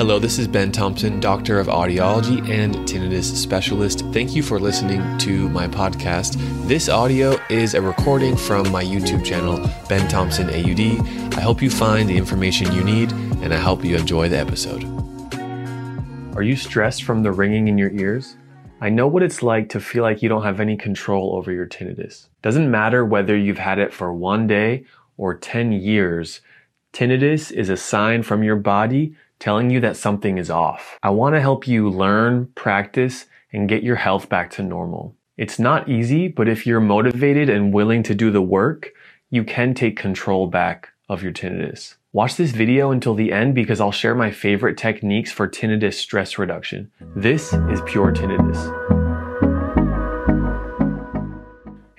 Hello, this is Ben Thompson, Doctor of Audiology and Tinnitus Specialist. Thank you for listening to my podcast. This audio is a recording from my YouTube channel, Ben Thompson AUD. I hope you find the information you need and I hope you enjoy the episode. Are you stressed from the ringing in your ears? I know what it's like to feel like you don't have any control over your tinnitus. Doesn't matter whether you've had it for one day or 10 years, tinnitus is a sign from your body telling you that something is off. I want to help you learn, practice, and get your health back to normal. It's not easy, but if you're motivated and willing to do the work, you can take control back of your tinnitus. Watch this video until the end because I'll share my favorite techniques for tinnitus stress reduction. This is Pure Tinnitus.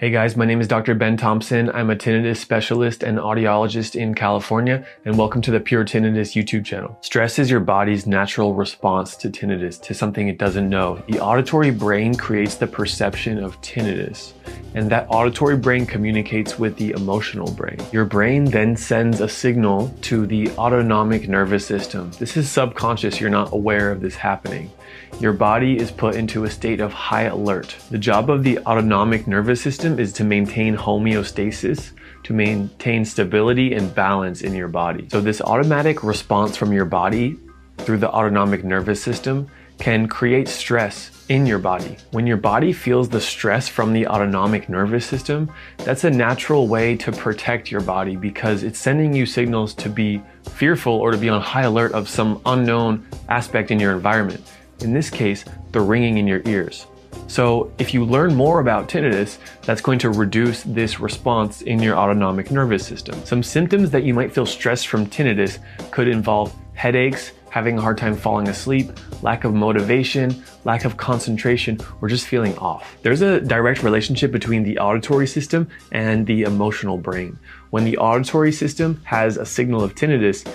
Hey guys, my name is Dr. Ben Thompson. I'm a tinnitus specialist and audiologist in California, and welcome to the Pure Tinnitus YouTube channel. Stress is your body's natural response to tinnitus, to something it doesn't know. The auditory brain creates the perception of tinnitus, and that auditory brain communicates with the emotional brain. Your brain then sends a signal to the autonomic nervous system. This is subconscious, you're not aware of this happening your body is put into a state of high alert. The job of the autonomic nervous system is to maintain homeostasis, to maintain stability and balance in your body. So this automatic response from your body through the autonomic nervous system can create stress in your body. When your body feels the stress from the autonomic nervous system, that's a natural way to protect your body because it's sending you signals to be fearful or to be on high alert of some unknown aspect in your environment in this case, the ringing in your ears. So if you learn more about tinnitus, that's going to reduce this response in your autonomic nervous system. Some symptoms that you might feel stressed from tinnitus could involve headaches, having a hard time falling asleep, lack of motivation, lack of concentration, or just feeling off. There's a direct relationship between the auditory system and the emotional brain. When the auditory system has a signal of tinnitus,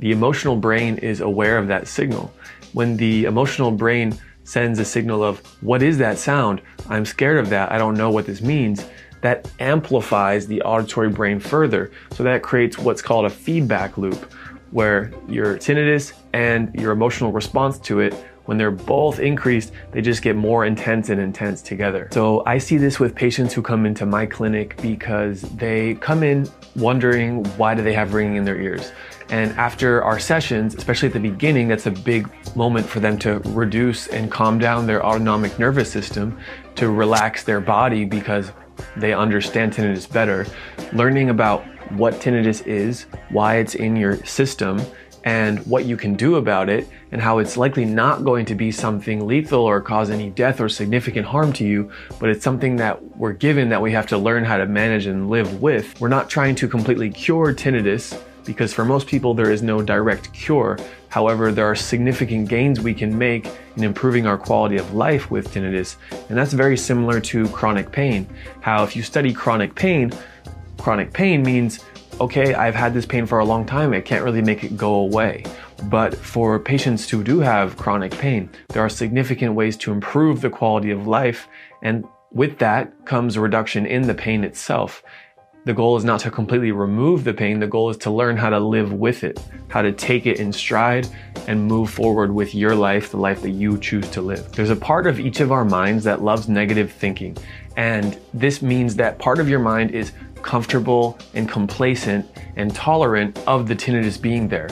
the emotional brain is aware of that signal when the emotional brain sends a signal of, what is that sound? I'm scared of that. I don't know what this means. That amplifies the auditory brain further. So that creates what's called a feedback loop where your tinnitus and your emotional response to it when they're both increased, they just get more intense and intense together. So I see this with patients who come into my clinic because they come in wondering why do they have ringing in their ears. And after our sessions, especially at the beginning, that's a big moment for them to reduce and calm down their autonomic nervous system, to relax their body because they understand tinnitus better. Learning about what tinnitus is, why it's in your system, and what you can do about it, and how it's likely not going to be something lethal or cause any death or significant harm to you, but it's something that we're given that we have to learn how to manage and live with. We're not trying to completely cure tinnitus because for most people there is no direct cure. However, there are significant gains we can make in improving our quality of life with tinnitus, and that's very similar to chronic pain. How if you study chronic pain, chronic pain means okay, I've had this pain for a long time, I can't really make it go away. But for patients who do have chronic pain, there are significant ways to improve the quality of life, and with that comes a reduction in the pain itself. The goal is not to completely remove the pain, the goal is to learn how to live with it, how to take it in stride and move forward with your life, the life that you choose to live. There's a part of each of our minds that loves negative thinking, and this means that part of your mind is comfortable and complacent and tolerant of the tinnitus being there.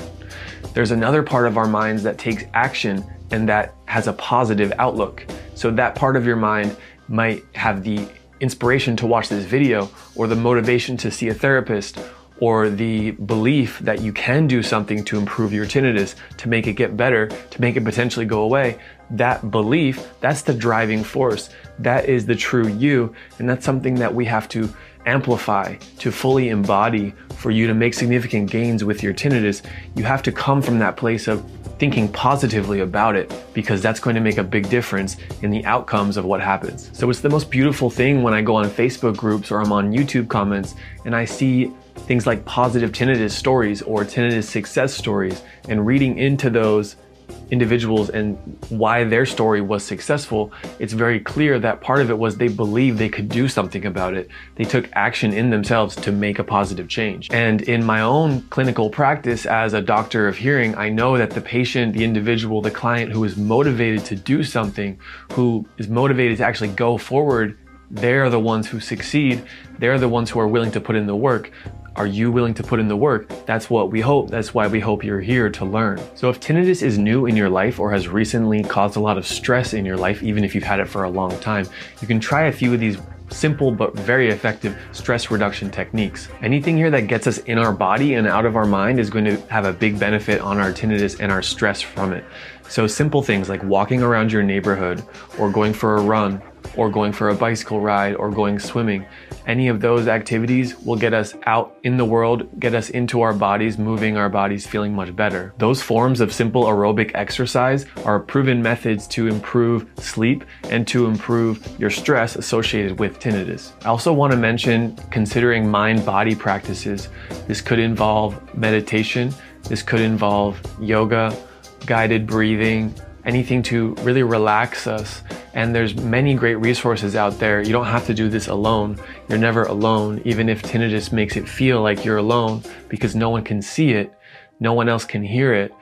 There's another part of our minds that takes action and that has a positive outlook. So that part of your mind might have the inspiration to watch this video or the motivation to see a therapist or the belief that you can do something to improve your tinnitus, to make it get better, to make it potentially go away, that belief, that's the driving force. That is the true you. And that's something that we have to amplify, to fully embody for you to make significant gains with your tinnitus. You have to come from that place of thinking positively about it because that's going to make a big difference in the outcomes of what happens. So it's the most beautiful thing when I go on Facebook groups or I'm on YouTube comments and I see things like positive tinnitus stories or tinnitus success stories and reading into those individuals and why their story was successful, it's very clear that part of it was they believed they could do something about it. They took action in themselves to make a positive change. And in my own clinical practice as a doctor of hearing, I know that the patient, the individual, the client who is motivated to do something, who is motivated to actually go forward they're the ones who succeed. They're the ones who are willing to put in the work. Are you willing to put in the work? That's what we hope. That's why we hope you're here to learn. So if tinnitus is new in your life or has recently caused a lot of stress in your life, even if you've had it for a long time, you can try a few of these simple but very effective stress reduction techniques. Anything here that gets us in our body and out of our mind is going to have a big benefit on our tinnitus and our stress from it. So simple things like walking around your neighborhood or going for a run or going for a bicycle ride or going swimming. Any of those activities will get us out in the world, get us into our bodies, moving our bodies, feeling much better. Those forms of simple aerobic exercise are proven methods to improve sleep and to improve your stress associated with tinnitus. I also want to mention considering mind body practices. This could involve meditation, this could involve yoga, guided breathing, anything to really relax us and there's many great resources out there. You don't have to do this alone. You're never alone, even if tinnitus makes it feel like you're alone because no one can see it. No one else can hear it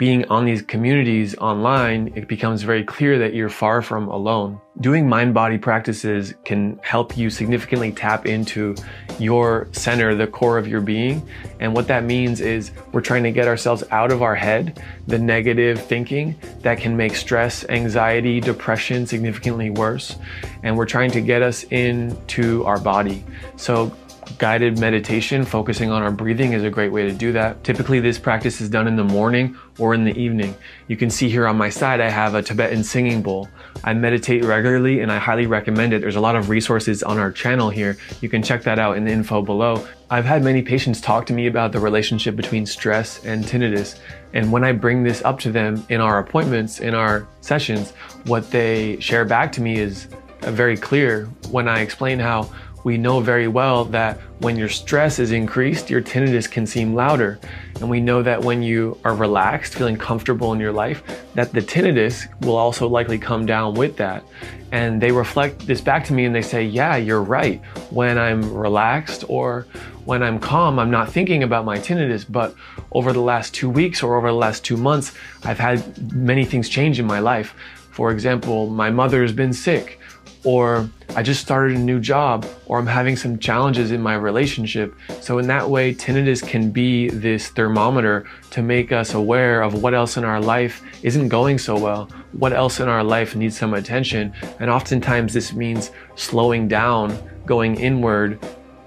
being on these communities online, it becomes very clear that you're far from alone. Doing mind body practices can help you significantly tap into your center, the core of your being. And what that means is we're trying to get ourselves out of our head, the negative thinking that can make stress, anxiety, depression significantly worse. And we're trying to get us into our body. So guided meditation, focusing on our breathing is a great way to do that. Typically, this practice is done in the morning or in the evening. You can see here on my side, I have a Tibetan singing bowl. I meditate regularly and I highly recommend it. There's a lot of resources on our channel here. You can check that out in the info below. I've had many patients talk to me about the relationship between stress and tinnitus. And when I bring this up to them in our appointments, in our sessions, what they share back to me is very clear when I explain how we know very well that when your stress is increased, your tinnitus can seem louder. And we know that when you are relaxed, feeling comfortable in your life, that the tinnitus will also likely come down with that. And they reflect this back to me and they say, Yeah, you're right. When I'm relaxed or when I'm calm, I'm not thinking about my tinnitus. But over the last two weeks or over the last two months, I've had many things change in my life. For example, my mother's been sick or I just started a new job, or I'm having some challenges in my relationship. So, in that way, tinnitus can be this thermometer to make us aware of what else in our life isn't going so well, what else in our life needs some attention. And oftentimes, this means slowing down, going inward,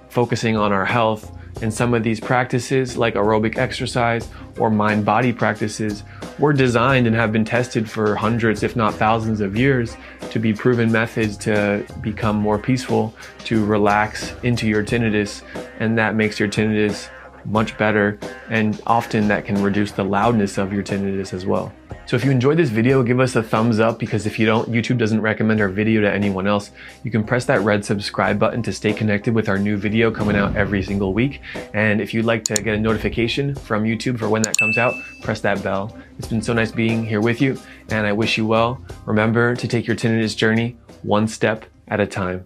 focusing on our health. And some of these practices, like aerobic exercise or mind body practices, were designed and have been tested for hundreds, if not thousands of years to be proven methods to become more peaceful, to relax into your tinnitus, and that makes your tinnitus much better. And often that can reduce the loudness of your tinnitus as well. So if you enjoyed this video, give us a thumbs up because if you don't, YouTube doesn't recommend our video to anyone else. You can press that red subscribe button to stay connected with our new video coming out every single week. And if you'd like to get a notification from YouTube for when that comes out, press that bell. It's been so nice being here with you and I wish you well. Remember to take your tinnitus journey one step at a time.